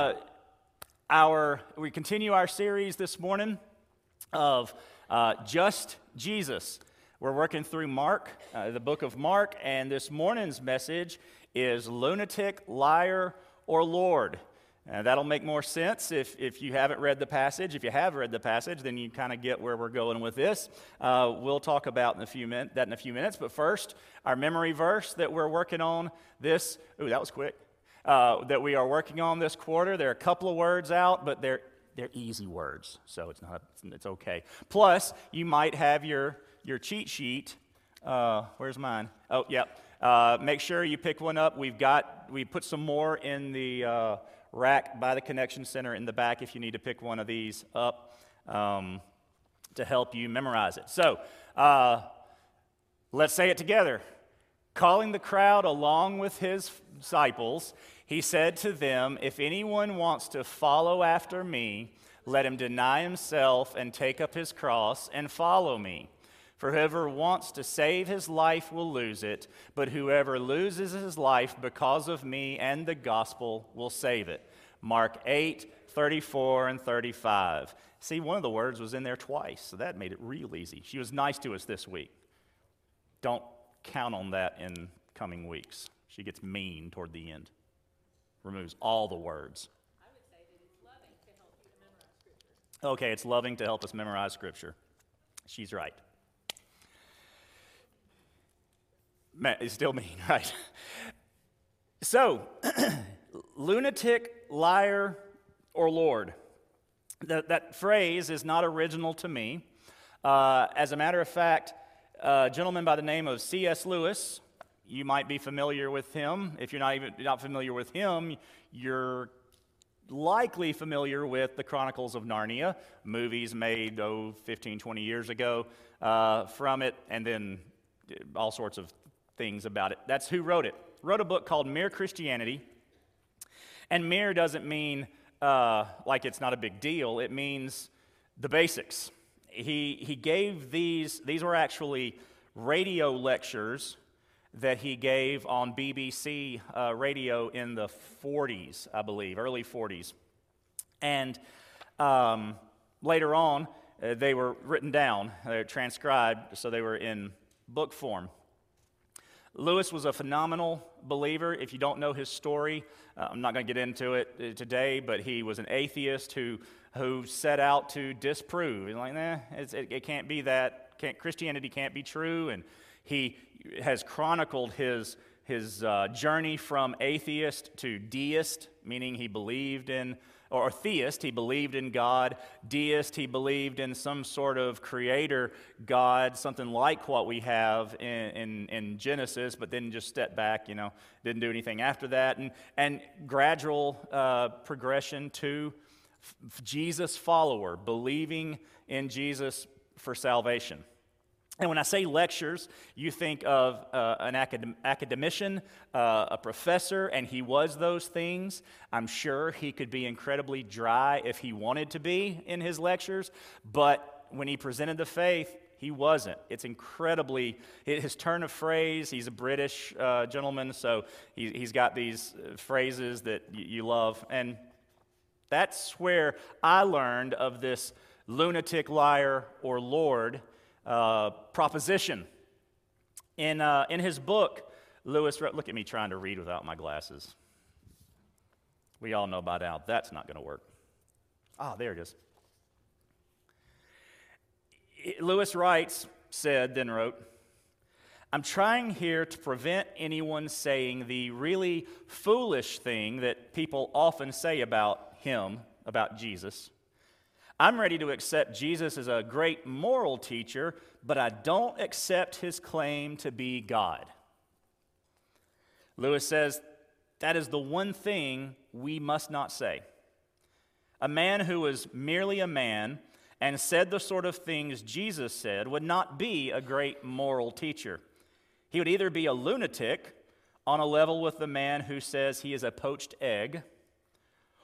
Uh, our, we continue our series this morning of uh, Just Jesus. We're working through Mark, uh, the book of Mark, and this morning's message is Lunatic, Liar, or Lord. Uh, that'll make more sense if, if you haven't read the passage. If you have read the passage, then you kind of get where we're going with this. Uh, we'll talk about in a few min- that in a few minutes. But first, our memory verse that we're working on this. Ooh, that was quick uh, that we are working on this quarter. There are a couple of words out, but they're, they're easy words, so it's, not, it's okay. Plus, you might have your, your cheat sheet. Uh, where's mine? Oh, yep. Uh, make sure you pick one up. We've got, we put some more in the uh, rack by the connection center in the back if you need to pick one of these up um, to help you memorize it. So, uh, let's say it together. Calling the crowd along with his disciples, he said to them, If anyone wants to follow after me, let him deny himself and take up his cross and follow me. For whoever wants to save his life will lose it, but whoever loses his life because of me and the gospel will save it. Mark 8, 34 and 35. See, one of the words was in there twice, so that made it real easy. She was nice to us this week. Don't count on that in coming weeks. She gets mean toward the end, removes all the words. Okay, it's loving to help us memorize Scripture. She's right. It's still mean, right? So, lunatic, liar, or Lord. That, that phrase is not original to me. Uh, as a matter of fact, a gentleman by the name of C.S. Lewis. You might be familiar with him. If you're not even not familiar with him, you're likely familiar with the Chronicles of Narnia, movies made, oh, 15, 20 years ago uh, from it, and then all sorts of things about it. That's who wrote it. Wrote a book called Mere Christianity. And mere doesn't mean uh, like it's not a big deal, it means the basics he, he gave these, these were actually radio lectures that he gave on BBC uh, radio in the 40s, I believe, early 40s. And um, later on, uh, they were written down, they were transcribed, so they were in book form. Lewis was a phenomenal believer. If you don't know his story, uh, I'm not going to get into it uh, today, but he was an atheist who who set out to disprove. Like, nah, it, it can't be that. Can't, Christianity can't be true. And he has chronicled his, his uh, journey from atheist to deist, meaning he believed in, or theist, he believed in God. Deist, he believed in some sort of creator God, something like what we have in, in, in Genesis, but then just stepped back, you know, didn't do anything after that. And, and gradual uh, progression to Jesus follower, believing in Jesus for salvation. And when I say lectures, you think of uh, an academ- academician, uh, a professor, and he was those things. I'm sure he could be incredibly dry if he wanted to be in his lectures, but when he presented the faith, he wasn't. It's incredibly, his turn of phrase, he's a British uh, gentleman, so he, has got these uh, phrases that y- you love. And that's where I learned of this lunatic, liar, or Lord uh, proposition. In, uh, in his book, Lewis wrote, look at me trying to read without my glasses. We all know by now that's not going to work. Ah, there it is. Lewis writes, said, then wrote, I'm trying here to prevent anyone saying the really foolish thing that people often say about him, about Jesus. I'm ready to accept Jesus as a great moral teacher, but I don't accept his claim to be God. Lewis says that is the one thing we must not say. A man who was merely a man and said the sort of things Jesus said would not be a great moral teacher. He would either be a lunatic on a level with the man who says he is a poached egg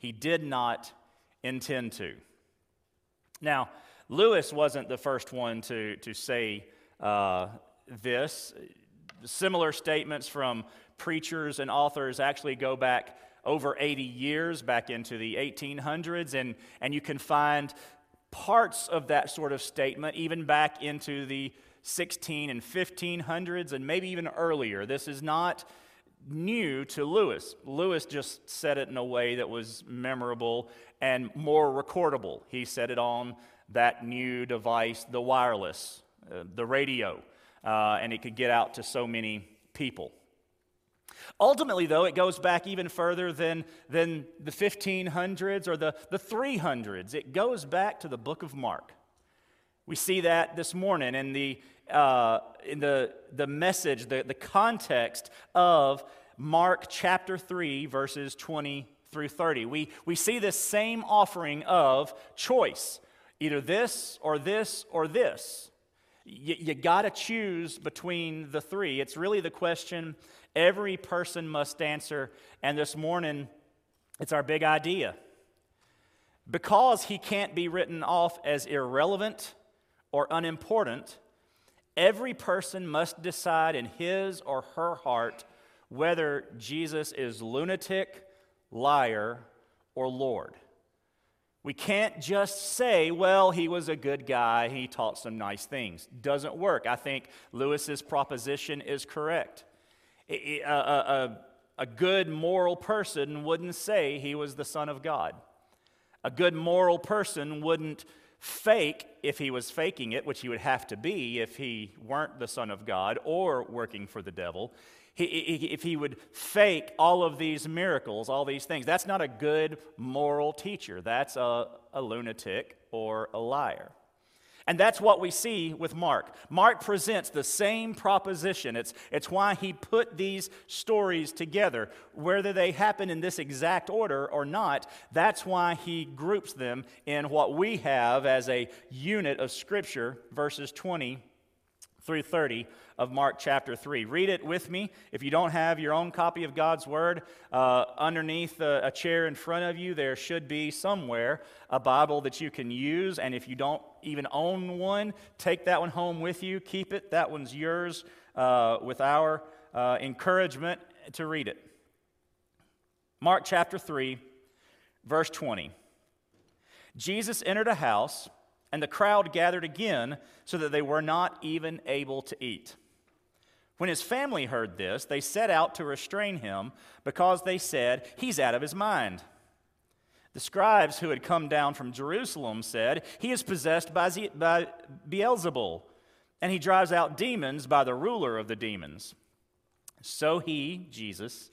He did not intend to. Now, Lewis wasn't the first one to, to say uh, this. Similar statements from preachers and authors actually go back over 80 years, back into the 1800s, and, and you can find parts of that sort of statement even back into the 16 and 1500s and maybe even earlier. This is not new to Lewis. Lewis just said it in a way that was memorable and more recordable. He said it on that new device, the wireless, uh, the radio, uh, and it could get out to so many people. Ultimately, though, it goes back even further than, than the 1500s or the, the 300s. It goes back to the book of Mark. We see that this morning in the, uh, in the, the message, the, the context of Mark chapter 3, verses 20 through 30. We, we see this same offering of choice either this or this or this. You, you got to choose between the three. It's really the question every person must answer. And this morning, it's our big idea. Because he can't be written off as irrelevant or unimportant, every person must decide in his or her heart whether Jesus is lunatic, liar, or Lord. We can't just say, well, he was a good guy, he taught some nice things. Doesn't work. I think Lewis's proposition is correct. A, a, a, a good moral person wouldn't say he was the Son of God. A good moral person wouldn't fake if he was faking it, which he would have to be if he weren't the Son of God or working for the devil. He, if he would fake all of these miracles, all these things, that's not a good moral teacher. That's a, a lunatic or a liar. And that's what we see with Mark. Mark presents the same proposition. It's, it's why he put these stories together. Whether they happen in this exact order or not, that's why he groups them in what we have as a unit of Scripture, verses 20 through 30 of Mark chapter 3. Read it with me. If you don't have your own copy of God's Word, uh, underneath a, a chair in front of you, there should be somewhere a Bible that you can use. And if you don't even own one, take that one home with you. Keep it. That one's yours uh, with our uh, encouragement to read it. Mark chapter 3, verse 20. Jesus entered a house, and the crowd gathered again so that they were not even able to eat. When his family heard this, they set out to restrain him because they said, He's out of his mind. The scribes who had come down from Jerusalem said, He is possessed by, Ze- by Beelzebul, and he drives out demons by the ruler of the demons. So he, Jesus,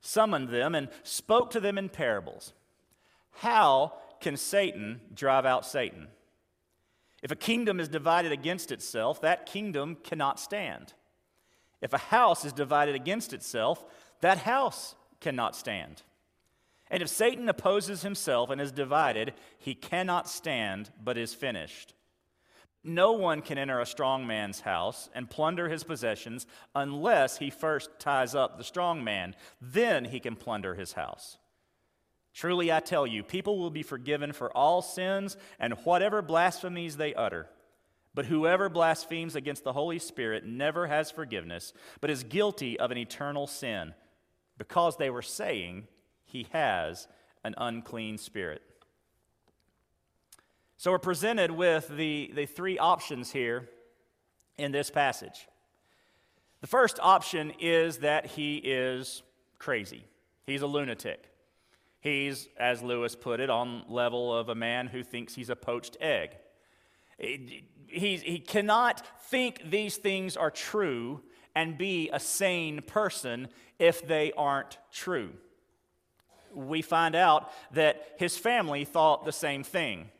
summoned them and spoke to them in parables. How can Satan drive out Satan? If a kingdom is divided against itself, that kingdom cannot stand. If a house is divided against itself, that house cannot stand. And if Satan opposes himself and is divided, he cannot stand, but is finished. No one can enter a strong man's house and plunder his possessions unless he first ties up the strong man. Then he can plunder his house. Truly, I tell you, people will be forgiven for all sins and whatever blasphemies they utter. But whoever blasphemes against the Holy Spirit never has forgiveness, but is guilty of an eternal sin, because they were saying he has an unclean spirit. So we're presented with the, the three options here in this passage. The first option is that he is crazy. He's a lunatic. He's, as Lewis put it, on level of a man who thinks he's a poached egg he, he cannot think these things are true and be a sane person if they aren't true. We find out that his family thought the same thing.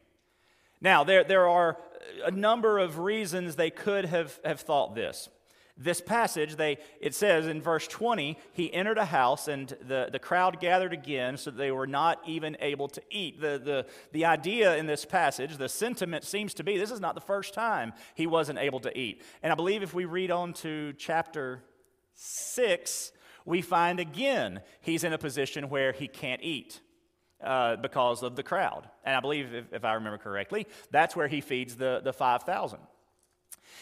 Now, there, there are a number of reasons they could have, have thought this. This passage, they, it says in verse 20, he entered a house and the, the crowd gathered again so they were not even able to eat. The, the, the idea in this passage, the sentiment seems to be this is not the first time he wasn't able to eat. And I believe if we read on to chapter 6, we find again he's in a position where he can't eat. Uh, because of the crowd. And I believe, if, if I remember correctly, that's where he feeds the, the 5,000.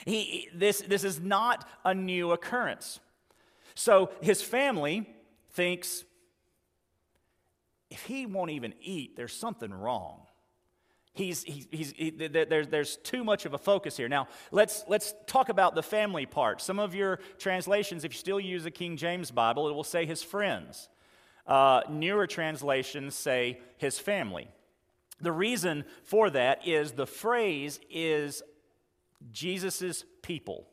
He, this, this is not a new occurrence. So his family thinks if he won't even eat, there's something wrong. He's, he's, he's, he, there's, there's too much of a focus here. Now, let's, let's talk about the family part. Some of your translations, if you still use the King James Bible, it will say his friends. Uh, newer translations say his family. The reason for that is the phrase is Jesus' people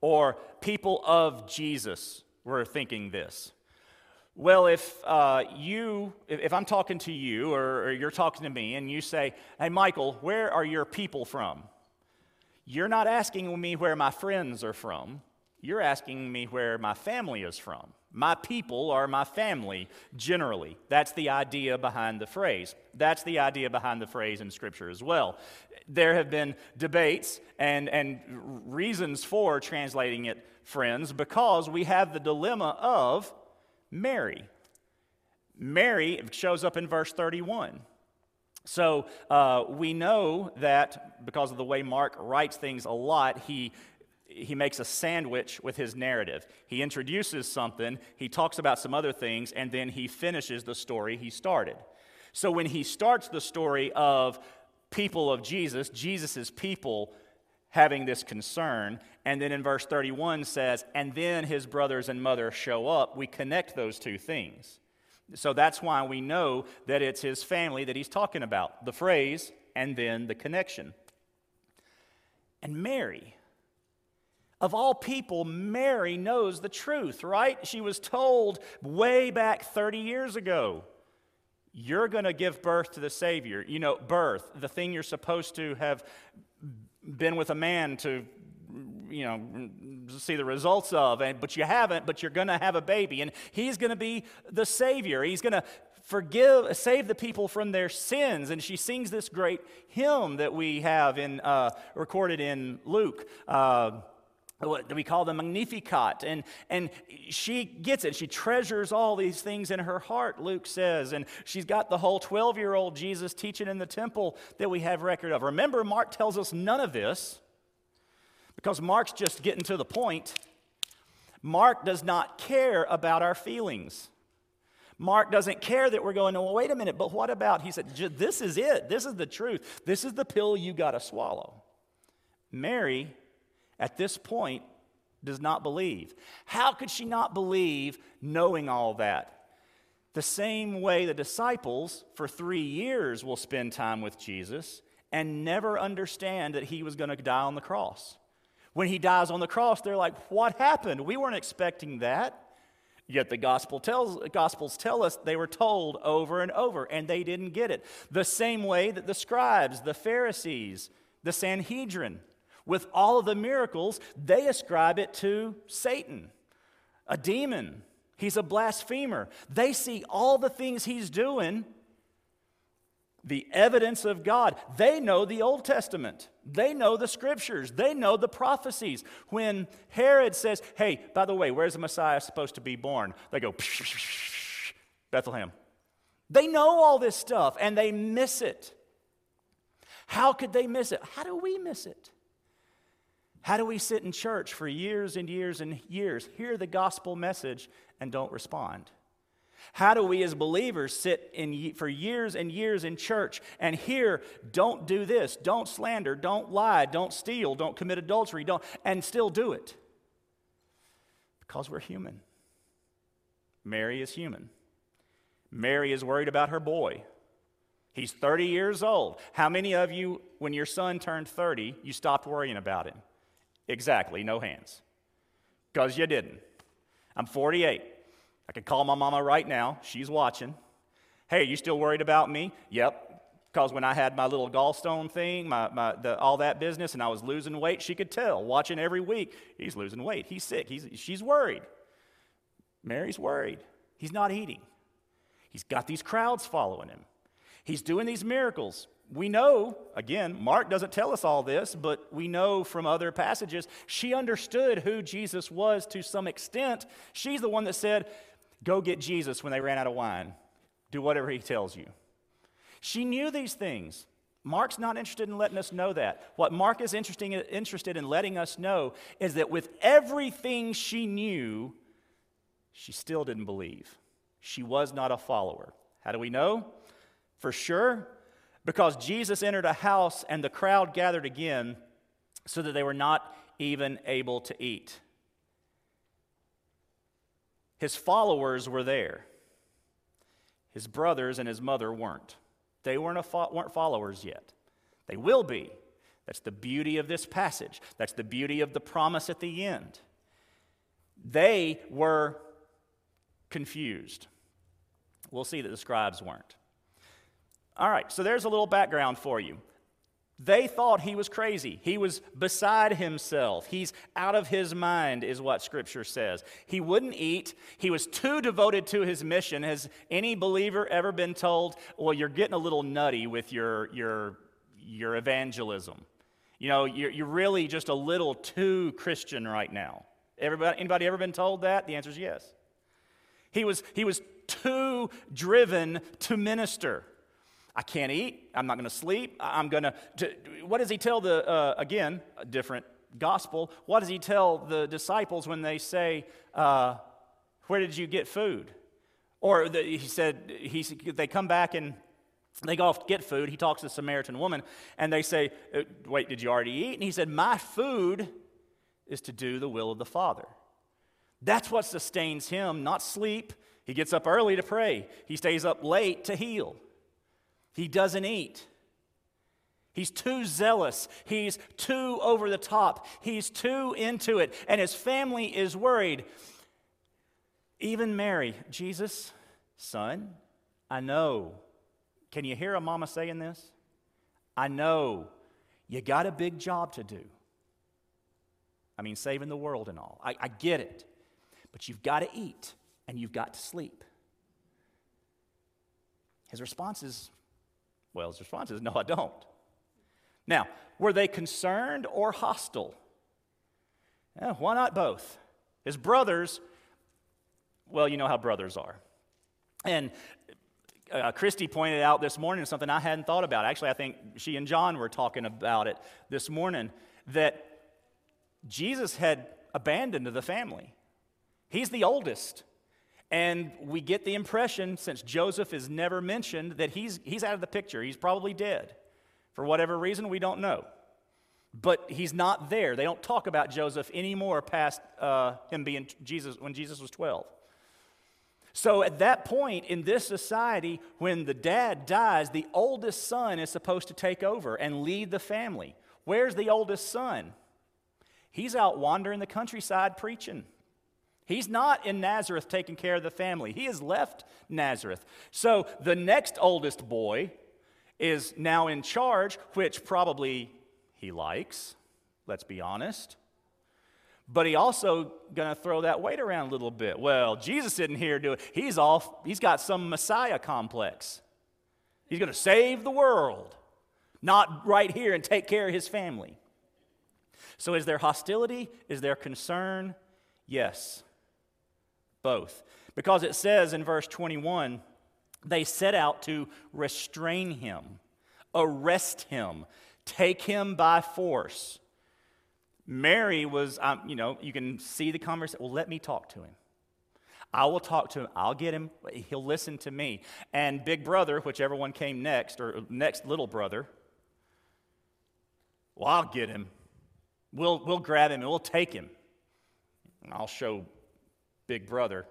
or people of Jesus were thinking this. Well, if uh, you, if, I'm talking to you or, or you're talking to me and you say, hey, Michael, where are your people from? You're not asking me where my friends are from. You're asking me where my family is from. My people are my family, generally. That's the idea behind the phrase. That's the idea behind the phrase in Scripture as well. There have been debates and, and reasons for translating it friends because we have the dilemma of Mary. Mary shows up in verse 31. So uh, we know that because of the way Mark writes things a lot, he he makes a sandwich with his narrative. He introduces something, he talks about some other things, and then he finishes the story he started. So when he starts the story of people of Jesus, Jesus' people having this concern, and then in verse 31 says, and then his brothers and mother show up, we connect those two things. So that's why we know that it's his family that he's talking about the phrase and then the connection. And Mary, of all people, Mary knows the truth, right? She was told way back 30 years ago, you're going to give birth to the Savior. You know, birth, the thing you're supposed to have been with a man to, you know, see the results of, and, but you haven't, but you're going to have a baby. And he's going to be the Savior. He's going to forgive, save the people from their sins. And she sings this great hymn that we have in, uh, recorded in Luke. Uh, we call the Magnificat. And, and she gets it. She treasures all these things in her heart, Luke says. And she's got the whole 12 year old Jesus teaching in the temple that we have record of. Remember, Mark tells us none of this because Mark's just getting to the point. Mark does not care about our feelings. Mark doesn't care that we're going, well, wait a minute, but what about? He said, this is it. This is the truth. This is the pill you got to swallow. Mary at this point does not believe. How could she not believe knowing all that? The same way the disciples for three years will spend time with Jesus and never understand that he was going to die on the cross. When he dies on the cross, they're like, What happened? We weren't expecting that. Yet the gospel tells, Gospels tell us they were told over and over, and they didn't get it. The same way that the scribes, the Pharisees, the Sanhedrin, with all of the miracles, they ascribe it to Satan, a demon. He's a blasphemer. They see all the things he's doing, the evidence of God. They know the Old Testament, they know the scriptures, they know the prophecies. When Herod says, Hey, by the way, where's the Messiah supposed to be born? They go, Bethlehem. They know all this stuff and they miss it. How could they miss it? How do we miss it? How do we sit in church for years and years and years, hear the gospel message, and don't respond? How do we as believers sit in, for years and years in church and hear, don't do this, don't slander, don't lie, don't steal, don't commit adultery, don't, and still do it? Because we're human. Mary is human. Mary is worried about her boy. He's 30 years old. How many of you, when your son turned 30, you stopped worrying about him? Exactly, no hands. Because you didn't. I'm 48. I could call my mama right now. She's watching. Hey, you still worried about me? Yep. Because when I had my little gallstone thing, my, my, the, all that business, and I was losing weight, she could tell, watching every week, he's losing weight, he's sick, he's, she's worried. Mary's worried. He's not eating. He's got these crowds following him. He's doing these miracles. We know, again, Mark doesn't tell us all this, but we know from other passages, she understood who Jesus was to some extent. She's the one that said, Go get Jesus when they ran out of wine. Do whatever he tells you. She knew these things. Mark's not interested in letting us know that. What Mark is interested in letting us know is that with everything she knew, she still didn't believe. She was not a follower. How do we know? For sure, because Jesus entered a house and the crowd gathered again so that they were not even able to eat. His followers were there. His brothers and his mother weren't. They weren't, fo- weren't followers yet. They will be. That's the beauty of this passage. That's the beauty of the promise at the end. They were confused. We'll see that the scribes weren't. All right, so there's a little background for you. They thought he was crazy. He was beside himself. He's out of his mind, is what Scripture says. He wouldn't eat. He was too devoted to his mission. Has any believer ever been told, well, you're getting a little nutty with your, your, your evangelism? You know, you're, you're really just a little too Christian right now. Everybody, anybody ever been told that? The answer is yes. He was, he was too driven to minister. I can't eat. I'm not going to sleep. I'm going to. What does he tell the, uh, again, a different gospel? What does he tell the disciples when they say, uh, Where did you get food? Or the, he said, he, they come back and they go off to get food. He talks to the Samaritan woman and they say, uh, Wait, did you already eat? And he said, My food is to do the will of the Father. That's what sustains him, not sleep. He gets up early to pray, he stays up late to heal. He doesn't eat. He's too zealous. He's too over the top. He's too into it. And his family is worried. Even Mary, Jesus, son, I know. Can you hear a mama saying this? I know you got a big job to do. I mean, saving the world and all. I, I get it. But you've got to eat and you've got to sleep. His response is well, his response is, No, I don't. Now, were they concerned or hostile? Yeah, why not both? His brothers, well, you know how brothers are. And uh, Christy pointed out this morning something I hadn't thought about. Actually, I think she and John were talking about it this morning that Jesus had abandoned the family. He's the oldest. And we get the impression, since Joseph is never mentioned, that he's, he's out of the picture. He's probably dead. For whatever reason, we don't know. But he's not there. They don't talk about Joseph anymore past uh, him being Jesus when Jesus was 12. So at that point in this society, when the dad dies, the oldest son is supposed to take over and lead the family. Where's the oldest son? He's out wandering the countryside preaching. He's not in Nazareth taking care of the family. He has left Nazareth. So the next oldest boy is now in charge, which probably he likes, let's be honest. But he also going to throw that weight around a little bit. Well, Jesus isn't here to do it. He's off, he's got some Messiah complex. He's going to save the world, not right here and take care of his family. So is there hostility? Is there concern? Yes both. Because it says in verse 21 they set out to restrain him, arrest him, take him by force. Mary was, um, you know, you can see the conversation. Well, let me talk to him. I will talk to him. I'll get him. He'll listen to me. And big brother, whichever one came next, or next little brother, well, I'll get him. We'll, we'll grab him and we'll take him. And I'll show big brother.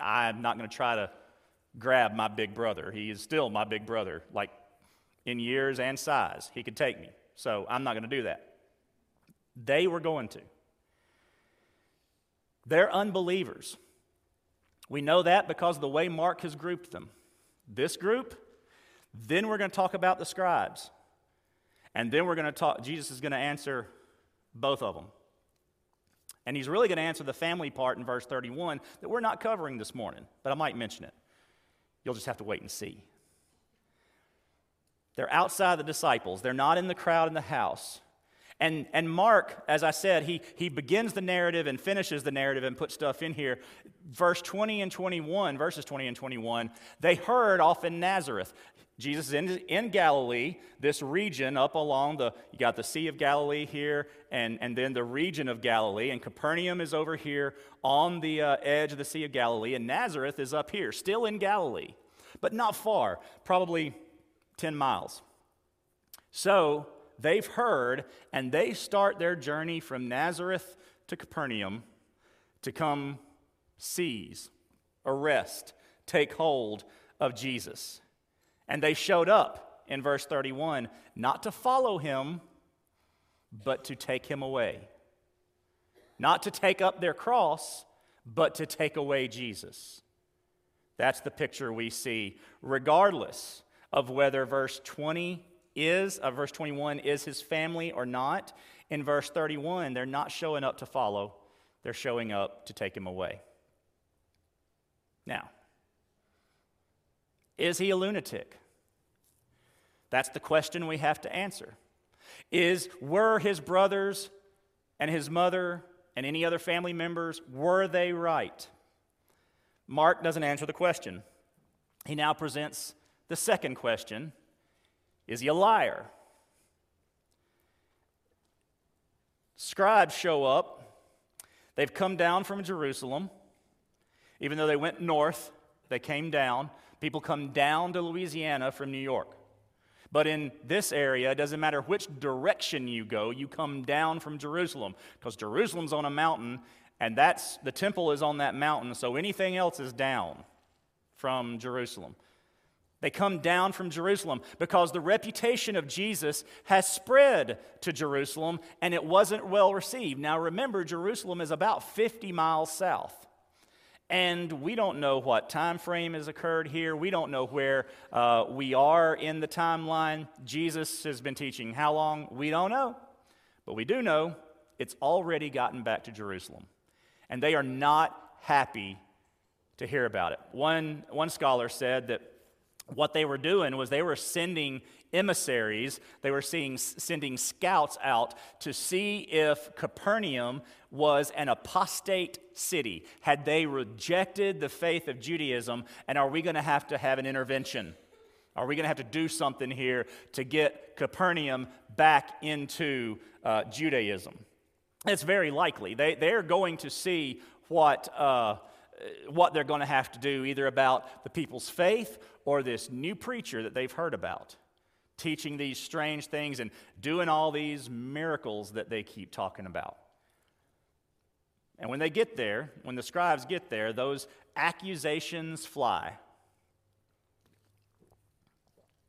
I'm not going to try to grab my big brother. He is still my big brother, like in years and size. He could take me. So I'm not going to do that. They were going to. They're unbelievers. We know that because of the way Mark has grouped them. This group, Then we're going to talk about the scribes. And then we're going to talk, Jesus is going to answer both of them. And he's really going to answer the family part in verse 31 that we're not covering this morning, but I might mention it. You'll just have to wait and see. They're outside the disciples, they're not in the crowd in the house. And, and Mark, as I said, he, he begins the narrative and finishes the narrative and puts stuff in here. Verse 20 and 21, verses 20 and 21, they heard off in Nazareth. Jesus is in, in Galilee, this region up along the, you got the Sea of Galilee here, and, and then the region of Galilee, and Capernaum is over here on the uh, edge of the Sea of Galilee, and Nazareth is up here, still in Galilee, but not far, probably 10 miles. So they've heard, and they start their journey from Nazareth to Capernaum to come seize, arrest, take hold of Jesus. And they showed up in verse 31 not to follow him, but to take him away. Not to take up their cross, but to take away Jesus. That's the picture we see, regardless of whether verse 20 is, uh, verse 21 is his family or not. In verse 31, they're not showing up to follow, they're showing up to take him away. Now, is he a lunatic? That's the question we have to answer. Is were his brothers and his mother and any other family members were they right? Mark doesn't answer the question. He now presents the second question Is he a liar? Scribes show up. They've come down from Jerusalem. Even though they went north, they came down. People come down to Louisiana from New York. But in this area, it doesn't matter which direction you go, you come down from Jerusalem because Jerusalem's on a mountain and that's the temple is on that mountain, so anything else is down from Jerusalem. They come down from Jerusalem because the reputation of Jesus has spread to Jerusalem and it wasn't well received. Now remember, Jerusalem is about 50 miles south. And we don't know what time frame has occurred here. We don't know where uh, we are in the timeline. Jesus has been teaching how long? We don't know. But we do know it's already gotten back to Jerusalem. And they are not happy to hear about it. One, one scholar said that what they were doing was they were sending emissaries, they were seeing, sending scouts out to see if Capernaum was an apostate city. Had they rejected the faith of Judaism, and are we going to have to have an intervention? Are we going to have to do something here to get Capernaum back into uh, Judaism? It's very likely. They, they're going to see what. Uh, Uh, what they're going to have to do, either about the people's faith or this new preacher that they've heard about, teaching these strange things and doing all these miracles that they keep talking about. And when they get there, when the scribes get there, those accusations fly.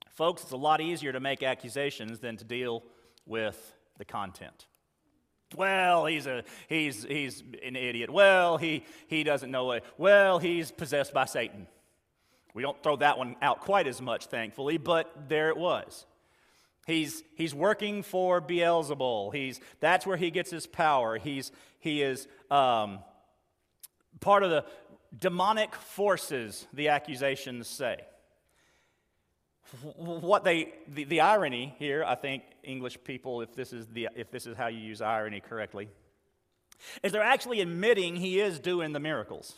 Folks, it's a lot easier to make accusations than to deal with the content. Well, he's, a, he's, he's an idiot. Well, he, he doesn't know it. Well, he's possessed by Satan. We don't throw that one out quite as much, thankfully, but there it was. He's, he's working for Beelzebul. He's, that's where he gets his power. He's, he is um, part of the demonic forces, the accusations say what they the, the irony here i think english people if this is the if this is how you use irony correctly is they're actually admitting he is doing the miracles.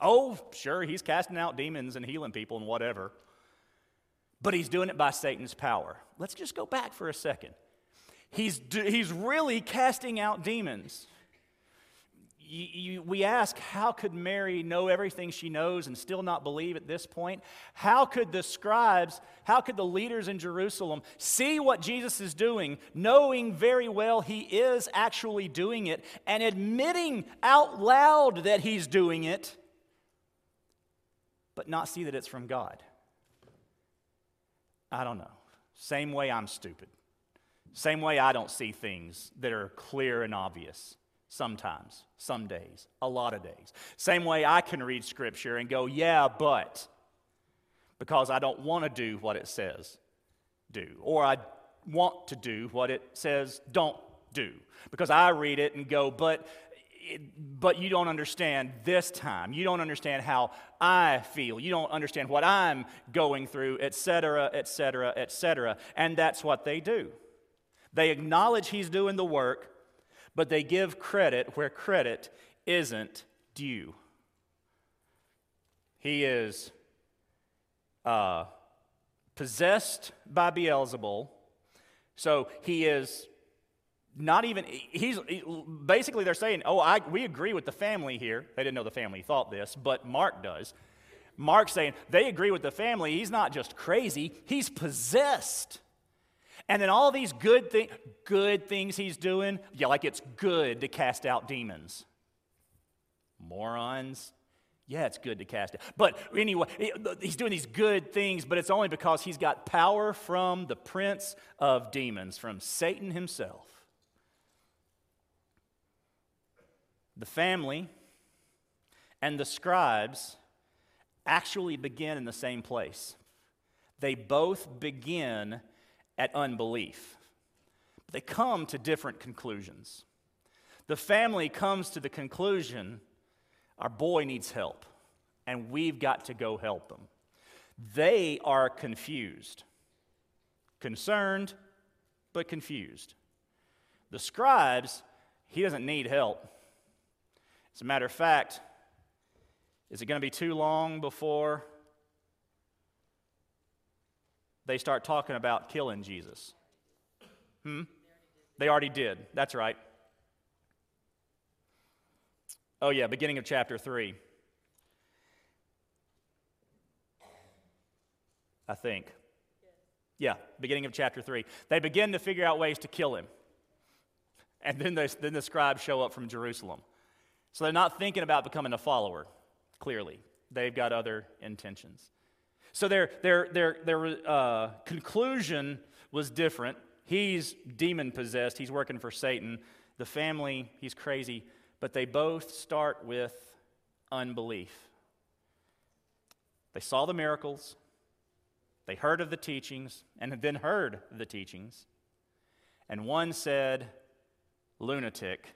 Oh sure he's casting out demons and healing people and whatever but he's doing it by satan's power. Let's just go back for a second. He's he's really casting out demons you, you, we ask, how could Mary know everything she knows and still not believe at this point? How could the scribes, how could the leaders in Jerusalem see what Jesus is doing, knowing very well he is actually doing it, and admitting out loud that he's doing it, but not see that it's from God? I don't know. Same way I'm stupid. Same way I don't see things that are clear and obvious. Sometimes, some days, a lot of days. Same way I can read scripture and go, yeah, but. because I don't want to do what it says do, or I want to do what it says don't do, because I read it and go, but but you don't understand this time. You don't understand how I feel. You don't understand what I'm going through, etc., etc., etc. And that's what they do. They acknowledge he's doing the work, but they give credit where credit isn't due. He is uh, possessed by Beelzebul, so he is not even he's he, basically they're saying oh I, we agree with the family here. They didn't know the family thought this but mark does. Mark's saying they agree with the family. He's not just crazy. He's possessed and then all these good, thi- good things he's doing yeah like it's good to cast out demons. Morons. Yeah it's good to cast out. But anyway he's doing these good things but it's only because he's got power from the prince of demons from satan himself. The family and the scribes actually begin in the same place. They both begin at unbelief. They come to different conclusions. The family comes to the conclusion our boy needs help, and we've got to go help him. They are confused, concerned, but confused. The scribes, he doesn't need help. As a matter of fact, is it going to be too long before they start talking about killing Jesus? Hmm? They already did. That's right. Oh, yeah, beginning of chapter 3. I think. Yeah, beginning of chapter 3. They begin to figure out ways to kill him. And then, they, then the scribes show up from Jerusalem. So they're not thinking about becoming a follower, clearly. They've got other intentions. So their, their, their, their uh, conclusion was different. He's demon possessed, he's working for Satan. The family, he's crazy. But they both start with unbelief. They saw the miracles, they heard of the teachings, and then heard the teachings. And one said, lunatic,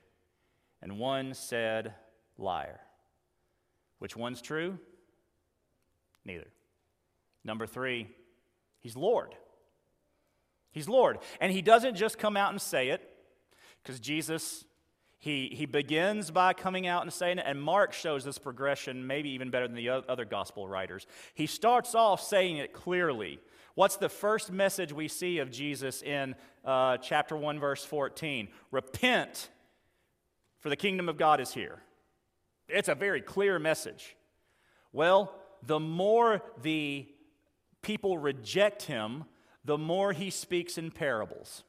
and one said, liar. Which one's true? Neither. Number three, he's Lord. He's Lord. And he doesn't just come out and say it, because Jesus, he, he begins by coming out and saying it, and Mark shows this progression maybe even better than the other gospel writers. He starts off saying it clearly. What's the first message we see of Jesus in uh, chapter 1, verse 14? Repent for the kingdom of God is here. It's a very clear message. Well, the more the people reject him, the more he speaks in parables.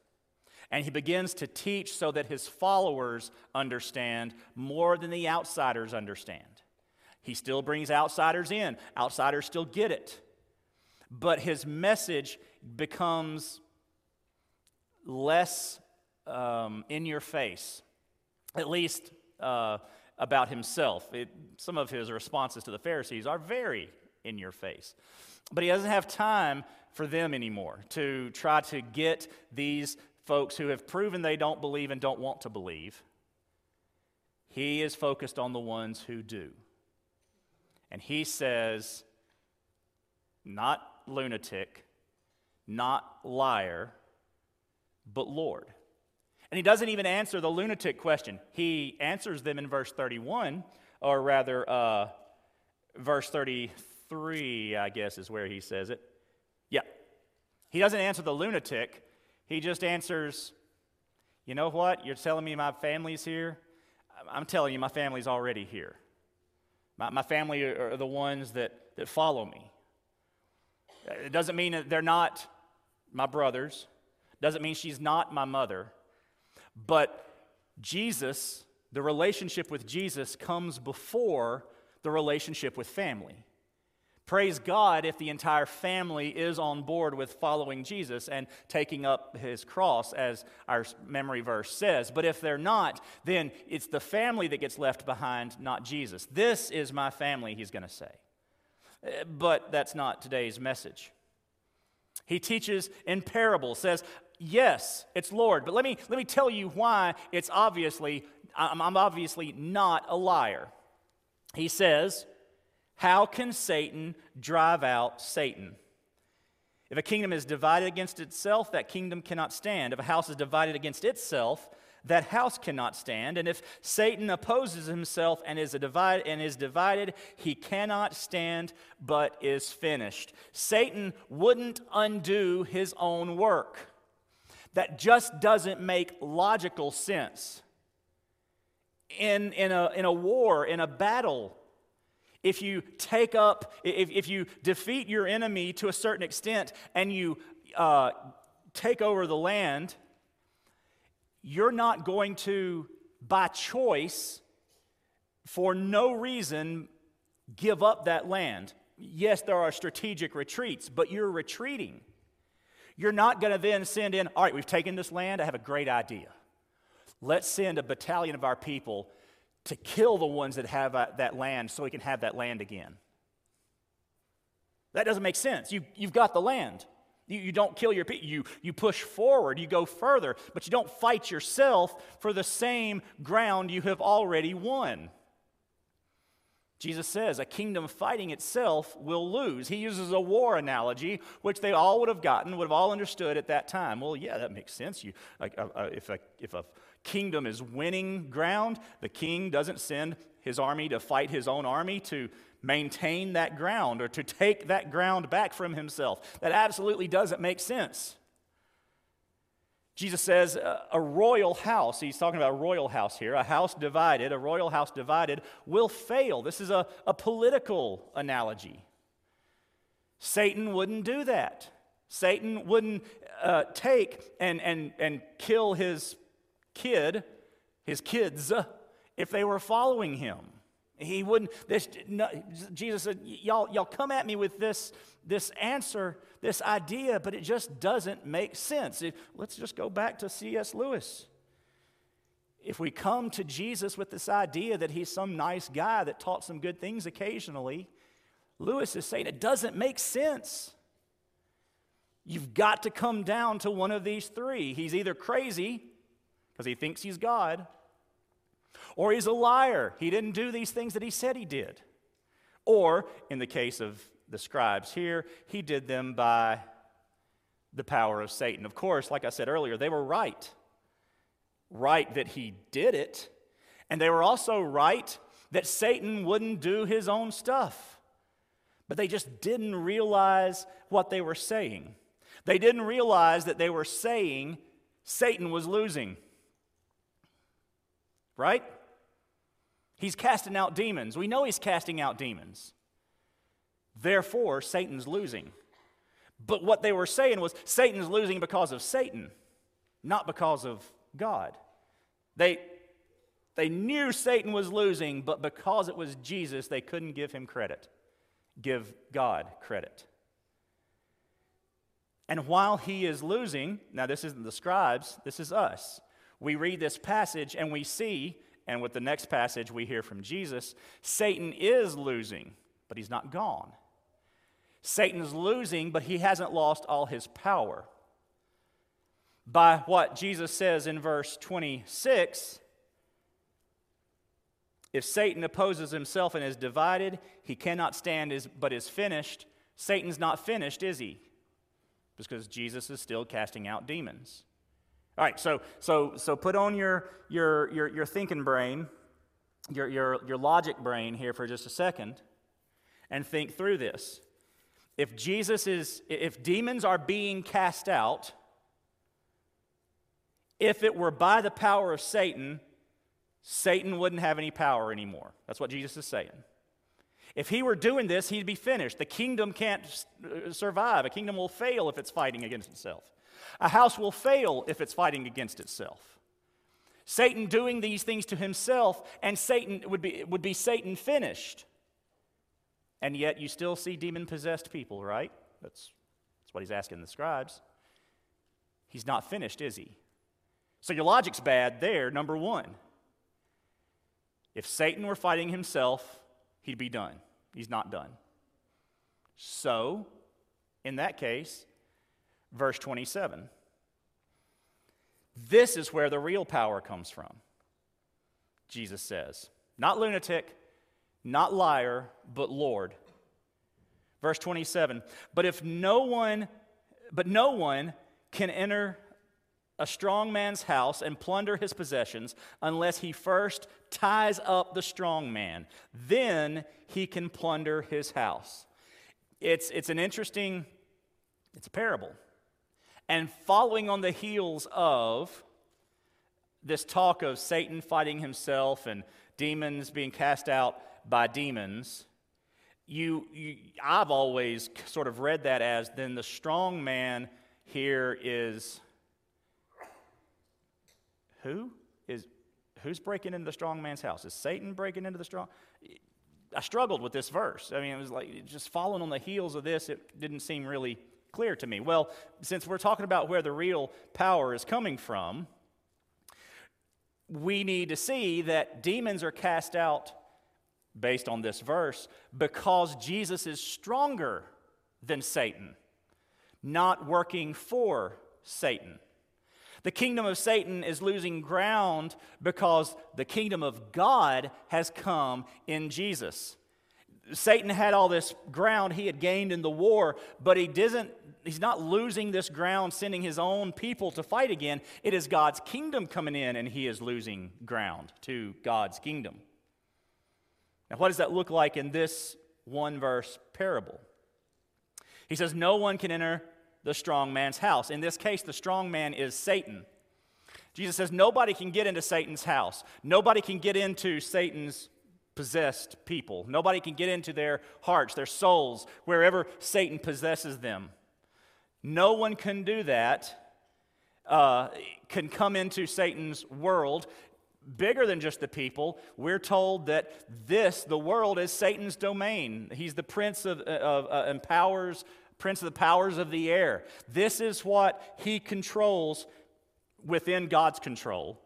And he begins to teach so that his followers understand more than the outsiders understand. He still brings outsiders in, outsiders still get it. But his message becomes less um, in your face at least uh, about himself. It, some of his responses to the Pharisees are very in your face. But he doesn't have time for them anymore to try to get these folks who have proven they don't believe and don't want to believe. He is focused on the ones who do. And he says, not lunatic, not liar, but Lord. And he doesn't even answer the lunatic question. He answers them in verse 31, or rather, uh, verse 33, I guess, is where he says it. Yeah. He doesn't answer the lunatic. He just answers, You know what? You're telling me my family's here? I'm telling you, my family's already here. My, my family are the ones that, that follow me. It doesn't mean that they're not my brothers, doesn't mean she's not my mother. But Jesus, the relationship with Jesus, comes before the relationship with family. Praise God if the entire family is on board with following Jesus and taking up his cross, as our memory verse says. But if they're not, then it's the family that gets left behind, not Jesus. This is my family, he's going to say. Uh, But that's not today's message. He teaches in parable, says, Yes, it's Lord, but let me, let me tell you why it's obviously, I'm obviously not a liar. He says, How can Satan drive out Satan? If a kingdom is divided against itself, that kingdom cannot stand. If a house is divided against itself, that house cannot stand. And if Satan opposes himself and is, divide, and is divided, he cannot stand but is finished. Satan wouldn't undo his own work. That just doesn't make logical sense. In, in, a, in a war, in a battle, if you take up, if, if you defeat your enemy to a certain extent and you uh, take over the land, you're not going to, by choice, for no reason, give up that land. Yes, there are strategic retreats, but you're retreating. You're not going to then send in, all right, we've taken this land, I have a great idea. Let's send a battalion of our people to kill the ones that have uh, that land so he can have that land again. That doesn't make sense. You, you've got the land. You, you don't kill your people. You, you push forward, you go further, but you don't fight yourself for the same ground you have already won. Jesus says a kingdom fighting itself will lose. He uses a war analogy, which they all would have gotten, would have all understood at that time. Well, yeah, that makes sense. You, like, uh, uh, if, a, if a kingdom is winning ground, the king doesn't send his army to fight his own army to maintain that ground or to take that ground back from himself. That absolutely doesn't make sense. Jesus says a royal house, he's talking about a royal house here, a house divided, a royal house divided will fail. This is a, a political analogy. Satan wouldn't do that. Satan wouldn't uh, take and, and, and kill his kid, his kids, if they were following him. He wouldn't, this, no, Jesus said, y'all, y'all come at me with this, this answer, this idea, but it just doesn't make sense. It, let's just go back to C.S. Lewis. If we come to Jesus with this idea that he's some nice guy that taught some good things occasionally, Lewis is saying it doesn't make sense. You've got to come down to one of these three. He's either crazy because he thinks he's God, or he's a liar. He didn't do these things that he said he did. Or, in the case of the scribes here, he did them by the power of Satan. Of course, like I said earlier, they were right. Right that he did it, and they were also right that Satan wouldn't do his own stuff. But they just didn't realize what they were saying. They didn't realize that they were saying Satan was losing. Right? He's casting out demons. We know he's casting out demons. Therefore, Satan's losing. But what they were saying was Satan's losing because of Satan, not because of God. They, they knew Satan was losing, but because it was Jesus, they couldn't give him credit, give God credit. And while he is losing, now this isn't the scribes, this is us. We read this passage and we see, and with the next passage we hear from Jesus, Satan is losing, but he's not gone. Satan's losing, but he hasn't lost all his power. By what Jesus says in verse 26, if Satan opposes himself and is divided, he cannot stand but is finished. Satan's not finished, is he? Because Jesus is still casting out demons. All right, so, so, so put on your, your, your, your thinking brain, your, your, your logic brain here for just a second, and think through this. If Jesus is, if demons are being cast out, if it were by the power of Satan, Satan wouldn't have any power anymore. That's what Jesus is saying. If he were doing this, he'd be finished. The kingdom can't uh, survive. A kingdom will fail if it's fighting against itself. A house will fail if it's fighting against itself. Satan doing these things to himself, and Satan would be, would be Satan finished. And yet you still see demon possessed people, right? That's, that's what he's asking the scribes. He's not finished, is he? So your logic's bad there, number one. If Satan were fighting himself, he'd be done. He's not done. So, in that case, verse 27. This is where the real power comes from, Jesus says. Not lunatic, not liar, but Lord. Verse 27 But if no one, but no one can enter a strong man's house and plunder his possessions unless he first ties up the strong man. Then he can plunder his house. It's, it's an interesting, it's a parable. And following on the heels of this talk of Satan fighting himself and demons being cast out by demons, you, you, I've always sort of read that as then the strong man here is who is who's breaking into the strong man's house? Is Satan breaking into the strong? I struggled with this verse. I mean, it was like just following on the heels of this. It didn't seem really clear to me. Well, since we're talking about where the real power is coming from, we need to see that demons are cast out based on this verse because Jesus is stronger than Satan, not working for Satan. The kingdom of Satan is losing ground because the kingdom of God has come in Jesus. Satan had all this ground he had gained in the war, but he doesn't he's not losing this ground sending his own people to fight again. It is God's kingdom coming in and he is losing ground to God's kingdom. Now what does that look like in this one verse parable? He says no one can enter the strong man's house. In this case, the strong man is Satan. Jesus says nobody can get into Satan's house. Nobody can get into Satan's possessed people. Nobody can get into their hearts, their souls, wherever Satan possesses them. No one can do that, uh, can come into Satan's world bigger than just the people. We're told that this, the world, is Satan's domain. He's the prince of, of uh, empowers prince of the powers of the air. This is what he controls within God's control.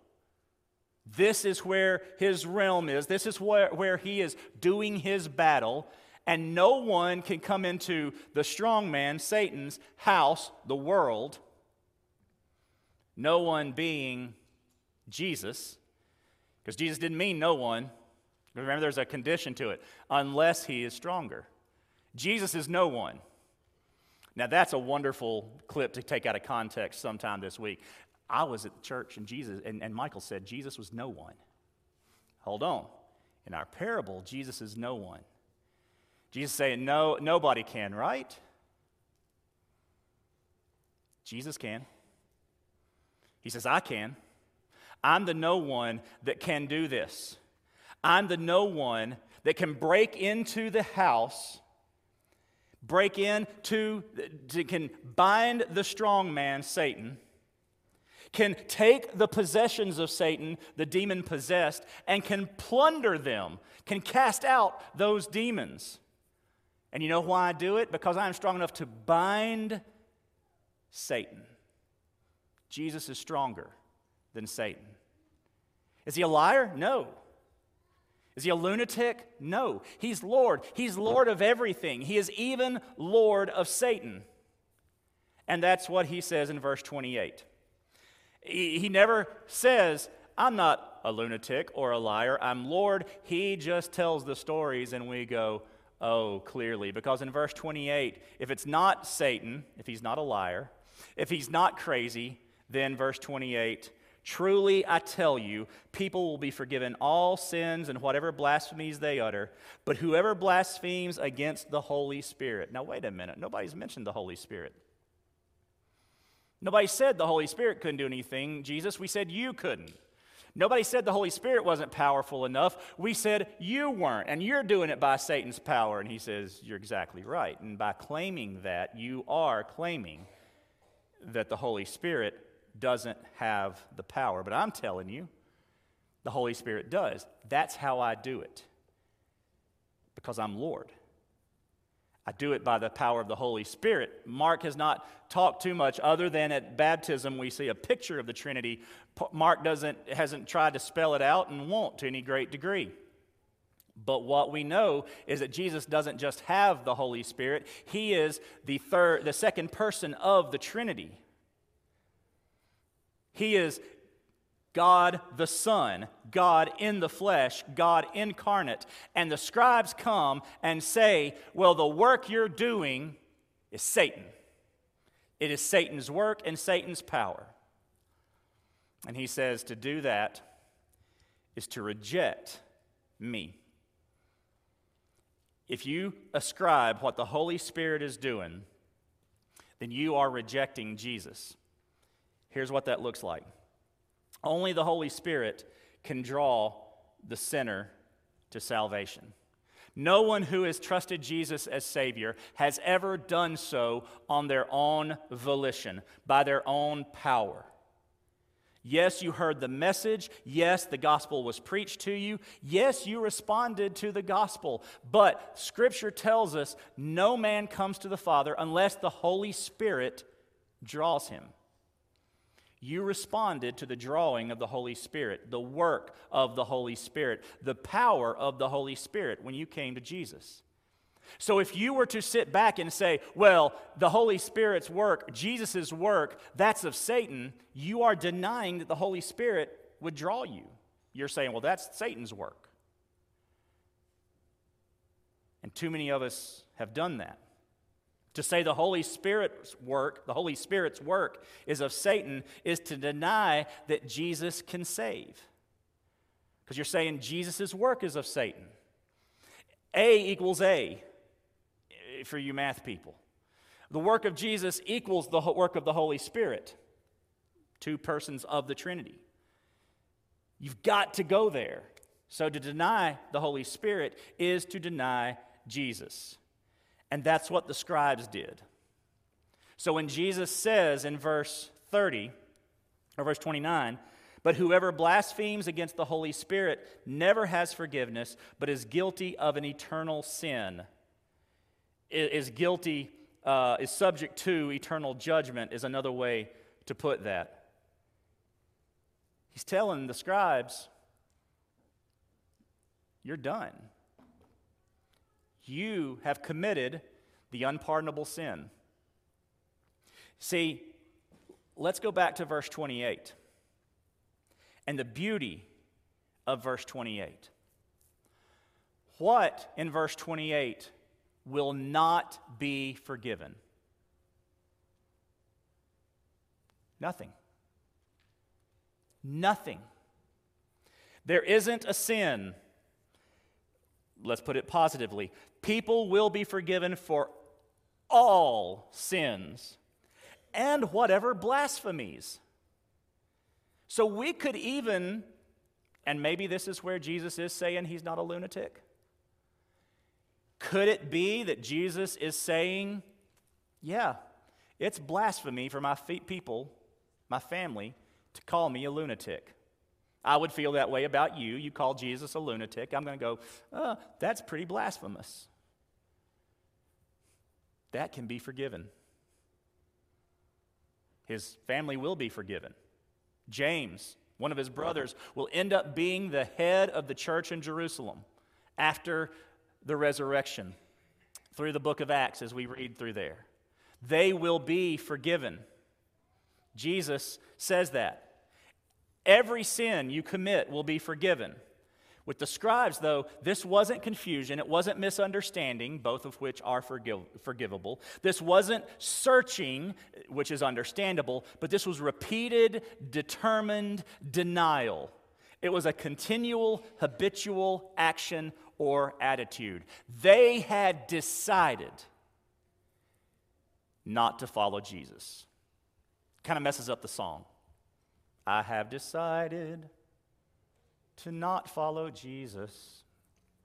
This is where his realm is. This is where, where he is doing his battle. And no one can come into the strong man, Satan's house, the world. No one being Jesus, because Jesus didn't mean no one. Remember, there's a condition to it unless he is stronger. Jesus is no one. Now, that's a wonderful clip to take out of context sometime this week. I was at the church and Jesus, and, and Michael said Jesus was no one. Hold on. In our parable, Jesus is no one. Jesus saying, no, nobody can, right? Jesus can. He says, I can. I'm the no one that can do this. I'm the no one that can break into the house break in to, can bind the strong man, Satan, can take the possessions of Satan, the demon possessed, and can plunder them, can cast out those demons. And you know why I do it? Because I am strong enough to bind Satan. Jesus is stronger than Satan. Is he a liar? No. Is he a lunatic? No. He's Lord. He's Lord of everything. He is even Lord of Satan. And that's what he says in verse 28. He, never says, I'm not a lunatic or a liar. I'm Lord. He just tells the stories, and we go, oh, clearly. Because in verse 28, if it's not Satan, if he's not a liar, if he's not crazy, then verse 28, Truly, I tell you, people will be forgiven all sins and whatever blasphemies they utter, but whoever blasphemes against the Holy Spirit. Now, wait a minute. Nobody's mentioned the Holy Spirit. Nobody said the Holy Spirit couldn't do anything, Jesus. We said you couldn't. Nobody said the Holy Spirit wasn't powerful enough. We said you weren't, and you're doing it by Satan's power. And he says, You're exactly right. And by claiming that, you are claiming that the Holy Spirit doesn't have the power. But I'm telling you, the Holy Spirit does. That's how I do it because I'm Lord. I do it by the power of the Holy Spirit. Mark has not talked too much other than at baptism we see a picture of the Trinity. Mark doesn't hasn't tried to spell it out and won't to any great degree. But what we know is that Jesus doesn't just have the Holy Spirit, he is the third the second person of the Trinity. He is God the Son, God in the flesh, God incarnate. And the scribes come and say, Well, the work you're doing is Satan. It is Satan's work and Satan's power. And he says, To do that is to reject me. If you ascribe what the Holy Spirit is doing, then you are rejecting Jesus. Here's what that looks like only the Holy Spirit can draw the sinner to salvation. No one who has trusted Jesus as Savior has ever done so on their own volition, by their own power. Yes, you heard the message. Yes, the gospel was preached to you. Yes, you responded to the gospel. But Scripture tells us no man comes to the Father unless the Holy Spirit draws him. You responded to the drawing of the Holy Spirit, the work of the Holy Spirit, the power of the Holy Spirit when you came to Jesus. So if you were to sit back and say, well, the Holy Spirit's work, Jesus' work, that's of Satan, you are denying that the Holy Spirit would draw you. You're saying, well, that's Satan's work. And too many of us have done that. To say the Holy Spirit's work, the Holy Spirit's work is of Satan, is to deny that Jesus can save. Because you're saying Jesus' work is of Satan. A equals A for you math people. The work of Jesus equals the work of the Holy Spirit, two persons of the Trinity. You've got to go there. So to deny the Holy Spirit is to deny Jesus. And that's what the scribes did. So when Jesus says in verse 30 or verse 29, but whoever blasphemes against the Holy Spirit never has forgiveness, but is guilty of an eternal sin is guilty, uh, is subject to eternal judgment, is another way to put that. He's telling the scribes, You're done. You have committed the unpardonable sin. See, let's go back to verse 28 and the beauty of verse 28. What in verse 28 will not be forgiven? Nothing. Nothing. There isn't a sin. Let's put it positively. People will be forgiven for all sins and whatever blasphemies. So we could even, and maybe this is where Jesus is saying he's not a lunatic. Could it be that Jesus is saying, Yeah, it's blasphemy for my people, my family, to call me a lunatic? I would feel that way about you. You call Jesus a lunatic. I'm going to go, oh, that's pretty blasphemous. That can be forgiven. His family will be forgiven. James, one of his brothers, will end up being the head of the church in Jerusalem after the resurrection through the book of Acts as we read through there. They will be forgiven. Jesus says that. Every sin you commit will be forgiven. With the scribes, though, this wasn't confusion, it wasn't misunderstanding, both of which are forgive- forgivable. This wasn't searching, which is understandable, but this was repeated, determined denial. It was a continual, habitual action or attitude. They had decided not to follow Jesus. Kind of messes up the song. I have decided to not follow Jesus.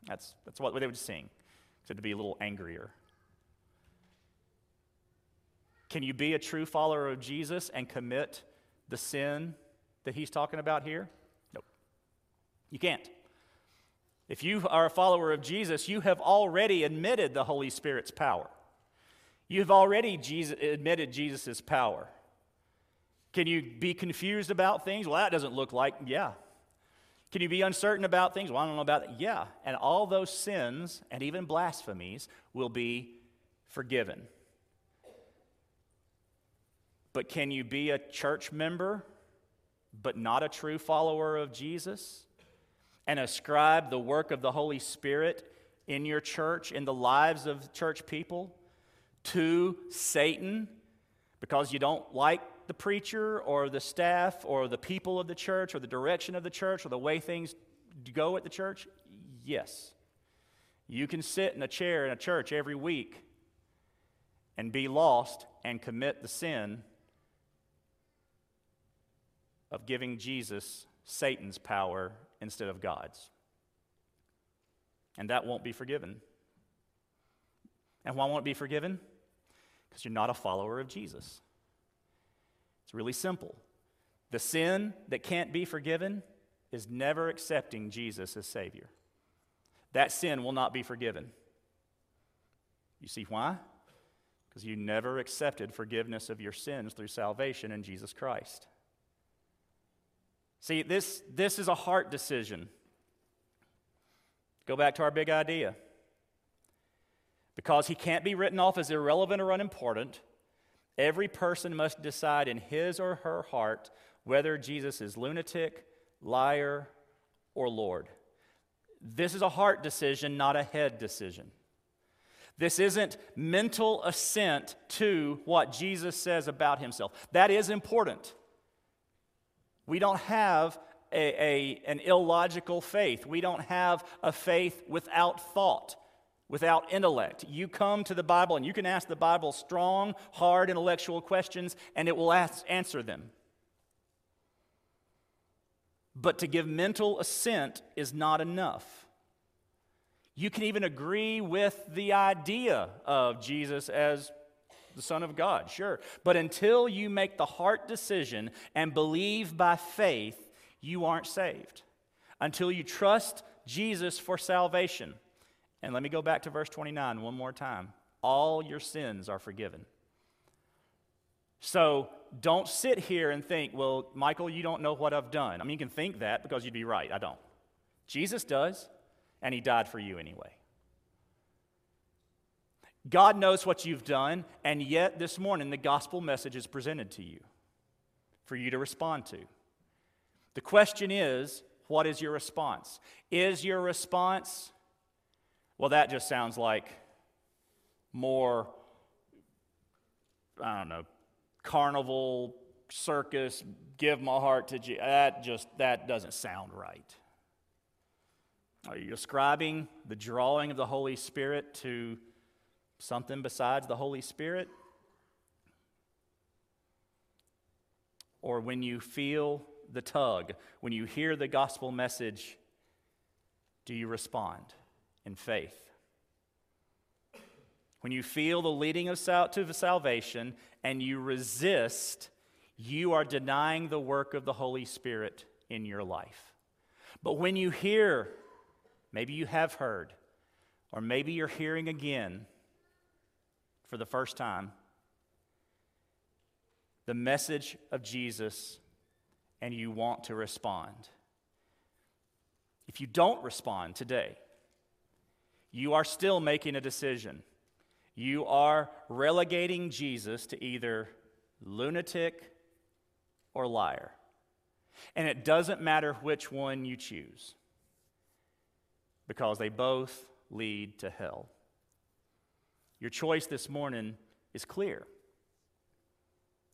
That's, that's what they would sing, except to be a little angrier. Can you be a true follower of Jesus and commit the sin that he's talking about here? Nope. You can't. If you are a follower of Jesus, you have already admitted the Holy Spirit's power. You've already Jesus, admitted Jesus' power. Can you be confused about things? Well, that doesn't look like, yeah. Can you be uncertain about things? Well, I don't know about that. Yeah. And all those sins and even blasphemies will be forgiven. But can you be a church member but not a true follower of Jesus and ascribe the work of the Holy Spirit in your church, in the lives of church people, to Satan because you don't like the preacher or the staff or the people of the church or the direction of the church or the way things go at the church? Yes. You can sit in a chair in a church every week and be lost and commit the sin of giving Jesus Satan's power instead of God's. And that won't be forgiven. And why won't it be forgiven? Because you're not a follower of Jesus. It's really simple. The sin that can't be forgiven is never accepting Jesus as Savior. That sin will not be forgiven. You see why? Because you never accepted forgiveness of your sins through salvation in Jesus Christ. See, this, this is a heart decision. Go back to our big idea. Because he can't be written off as irrelevant or unimportant, every person must decide in his or her heart whether Jesus is lunatic, liar, or Lord. This is a heart decision, not a head decision. This isn't mental assent to what Jesus says about himself. That is important. We don't have a, a, an illogical faith. We don't have a faith without thought, without intellect. You come to the Bible and you can ask the Bible strong, hard intellectual questions, and it will ask, answer them. But to give mental assent is not enough. You can even agree with the idea of Jesus as the Son of God, sure. But until you make the heart decision and believe by faith, you aren't saved. Until you trust Jesus for salvation. And let me go back to verse 29 one more time. All your sins are forgiven. So don't sit here and think, well, Michael, you don't know what I've done. I mean, you can think that because you'd be right. I don't. Jesus does, and he died for you anyway. God knows what you've done, and yet this morning the gospel message is presented to you for you to respond to. The question is, what is your response? Is your response, well, that just sounds like more, I don't know, carnival, circus, give my heart to Jesus. That just, that doesn't sound right. Are you ascribing the drawing of the Holy Spirit to something besides the Holy Spirit? Or when you feel the tug, when you hear the gospel message, do you respond in faith? When you feel the leading of sal- to salvation and you resist, you are denying the work of the Holy Spirit in your life. But when you hear, maybe you have heard, or maybe you're hearing again, for the first time the message of Jesus and you want to respond. If you don't respond today, you are still making a decision. You are relegating Jesus to either lunatic or liar. And it doesn't matter which one you choose because they both lead to hell. Your choice this morning is clear.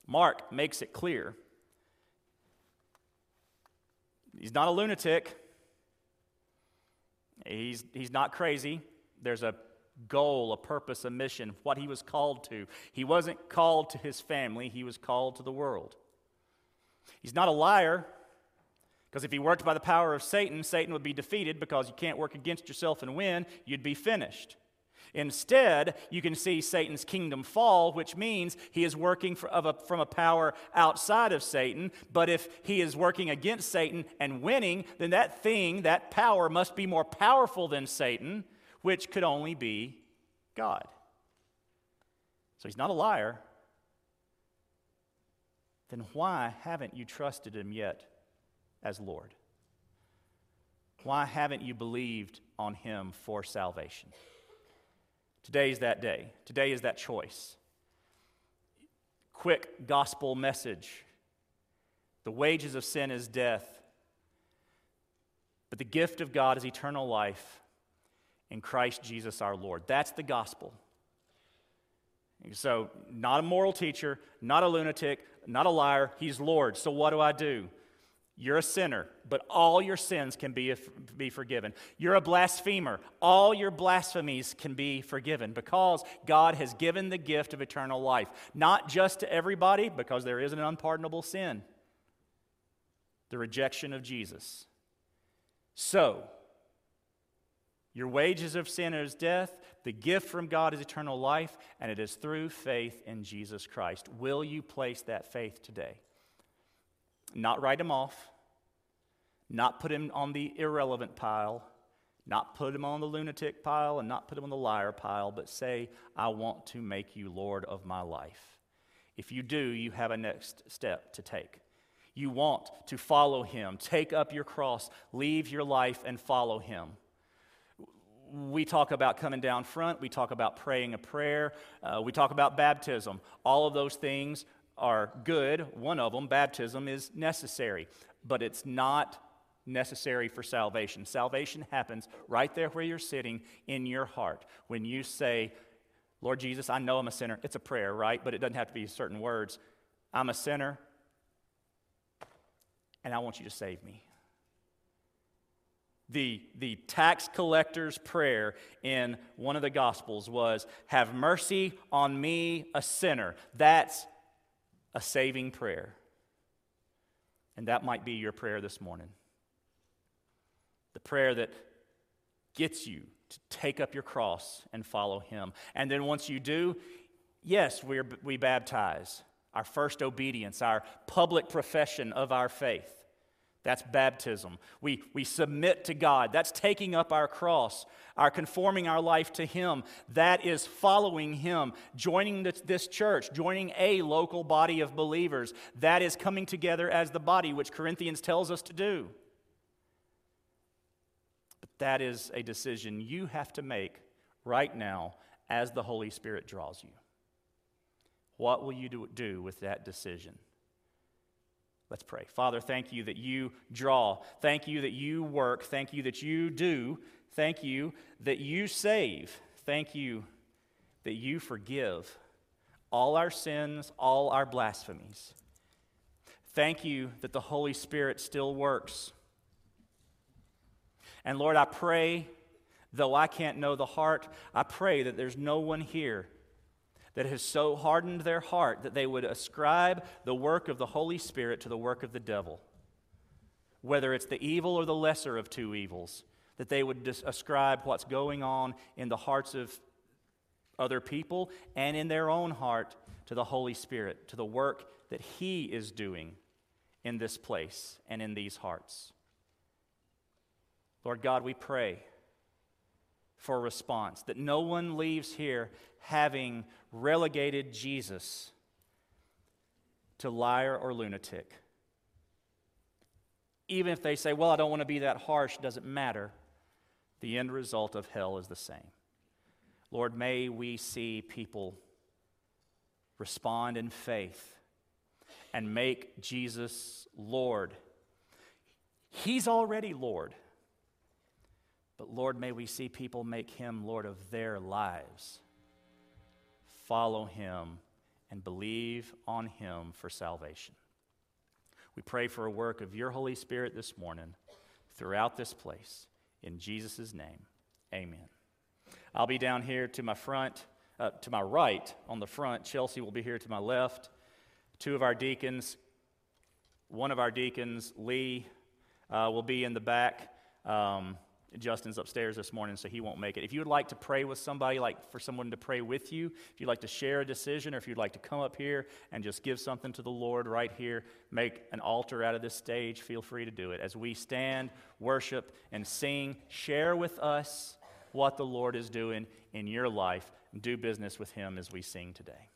Mark makes it clear. He's not a lunatic. He's, he's not crazy. There's a goal, a purpose, a mission, what he was called to. He wasn't called to his family, he was called to the world. He's not a liar, because if he worked by the power of Satan, Satan would be defeated because you can't work against yourself and win, you'd be finished. Instead, you can see Satan's kingdom fall, which means he is working from a power outside of Satan. But if he is working against Satan and winning, then that thing, that power, must be more powerful than Satan, which could only be God. So he's not a liar. Then why haven't you trusted him yet as Lord? why haven't you believed on him for salvation? Today is that day. Today is that choice. Quick gospel message. The wages of sin is death, but the gift of God is eternal life in Christ Jesus our Lord. That's the gospel. So, not a moral teacher, not a lunatic, not a liar. He's Lord. So, what do I do? You're a sinner, but all your sins can be, be forgiven. You're a blasphemer. All your blasphemies can be forgiven because God has given the gift of eternal life, not just to everybody, because there is an unpardonable sin the rejection of Jesus. So, your wages of sin is death. The gift from God is eternal life, and it is through faith in Jesus Christ. Will you place that faith today? Not write him off, not put him on the irrelevant pile, not put him on the lunatic pile, and not put him on the liar pile, but say, I want to make you Lord of my life. If you do, you have a next step to take. You want to follow him, take up your cross, leave your life, and follow him we talk about coming down front, we talk about praying a prayer, uh, we talk about baptism. All of those things are good. One of them, baptism, is necessary, but it's not necessary for salvation. Salvation happens right there where you're sitting in your heart when you say, Lord Jesus, I know I'm a sinner. It's a prayer, right? But it doesn't have to be certain words. I'm a sinner, and I want you to save me. The, the tax collector's prayer in one of the Gospels was, Have mercy on me, a sinner. That's a saving prayer. And that might be your prayer this morning. The prayer that gets you to take up your cross and follow Him. And then once you do, yes, we we baptize, our first obedience, our public profession of our faith. That's baptism. We, we submit to God. That's taking up our cross, our conforming our life to Him. That is following Him, joining this, church, joining a local body of believers. That is coming together as the body, which Corinthians tells us to do. But that is a decision you have to make right now as the Holy Spirit draws you. What will you do with that decision? Let's pray. Father, thank you that you draw. Thank you that you work. Thank you that you do. Thank you that you save. Thank you that you forgive all our sins, all our blasphemies. Thank you that the Holy Spirit still works. And Lord, I pray, though I can't know the heart, I pray that there's no one here that has so hardened their heart that they would ascribe the work of the Holy Spirit to the work of the devil. Whether it's the evil or the lesser of two evils, that they would dis- ascribe what's going on in the hearts of other people and in their own heart to the Holy Spirit, to the work that He is doing in this place and in these hearts. Lord God, we pray for response, that no one leaves here having relegated Jesus to liar or lunatic. Even if they say, Well, I don't want to be that harsh, doesn't matter. The end result of hell is the same. Lord, may we see people respond in faith and make Jesus Lord. He's already Lord. But Lord, may we see people make him Lord of their lives follow him, and believe on him for salvation. We pray for a work of your Holy Spirit this morning throughout this place. In Jesus' name, amen. I'll be down here to my front, uh, to my right on the front. Chelsea will be here to my left. Two of our deacons, one of our deacons, Lee, uh, will be in the back. Um, Justin's upstairs this morning, so he won't make it. If you would like to pray with somebody, like for someone to pray with you, if you'd like to share a decision, or if you'd like to come up here and just give something to the Lord right here, make an altar out of this stage, feel free to do it. As we stand, worship, and sing, share with us what the Lord is doing in your life. Do business with Him as we sing today.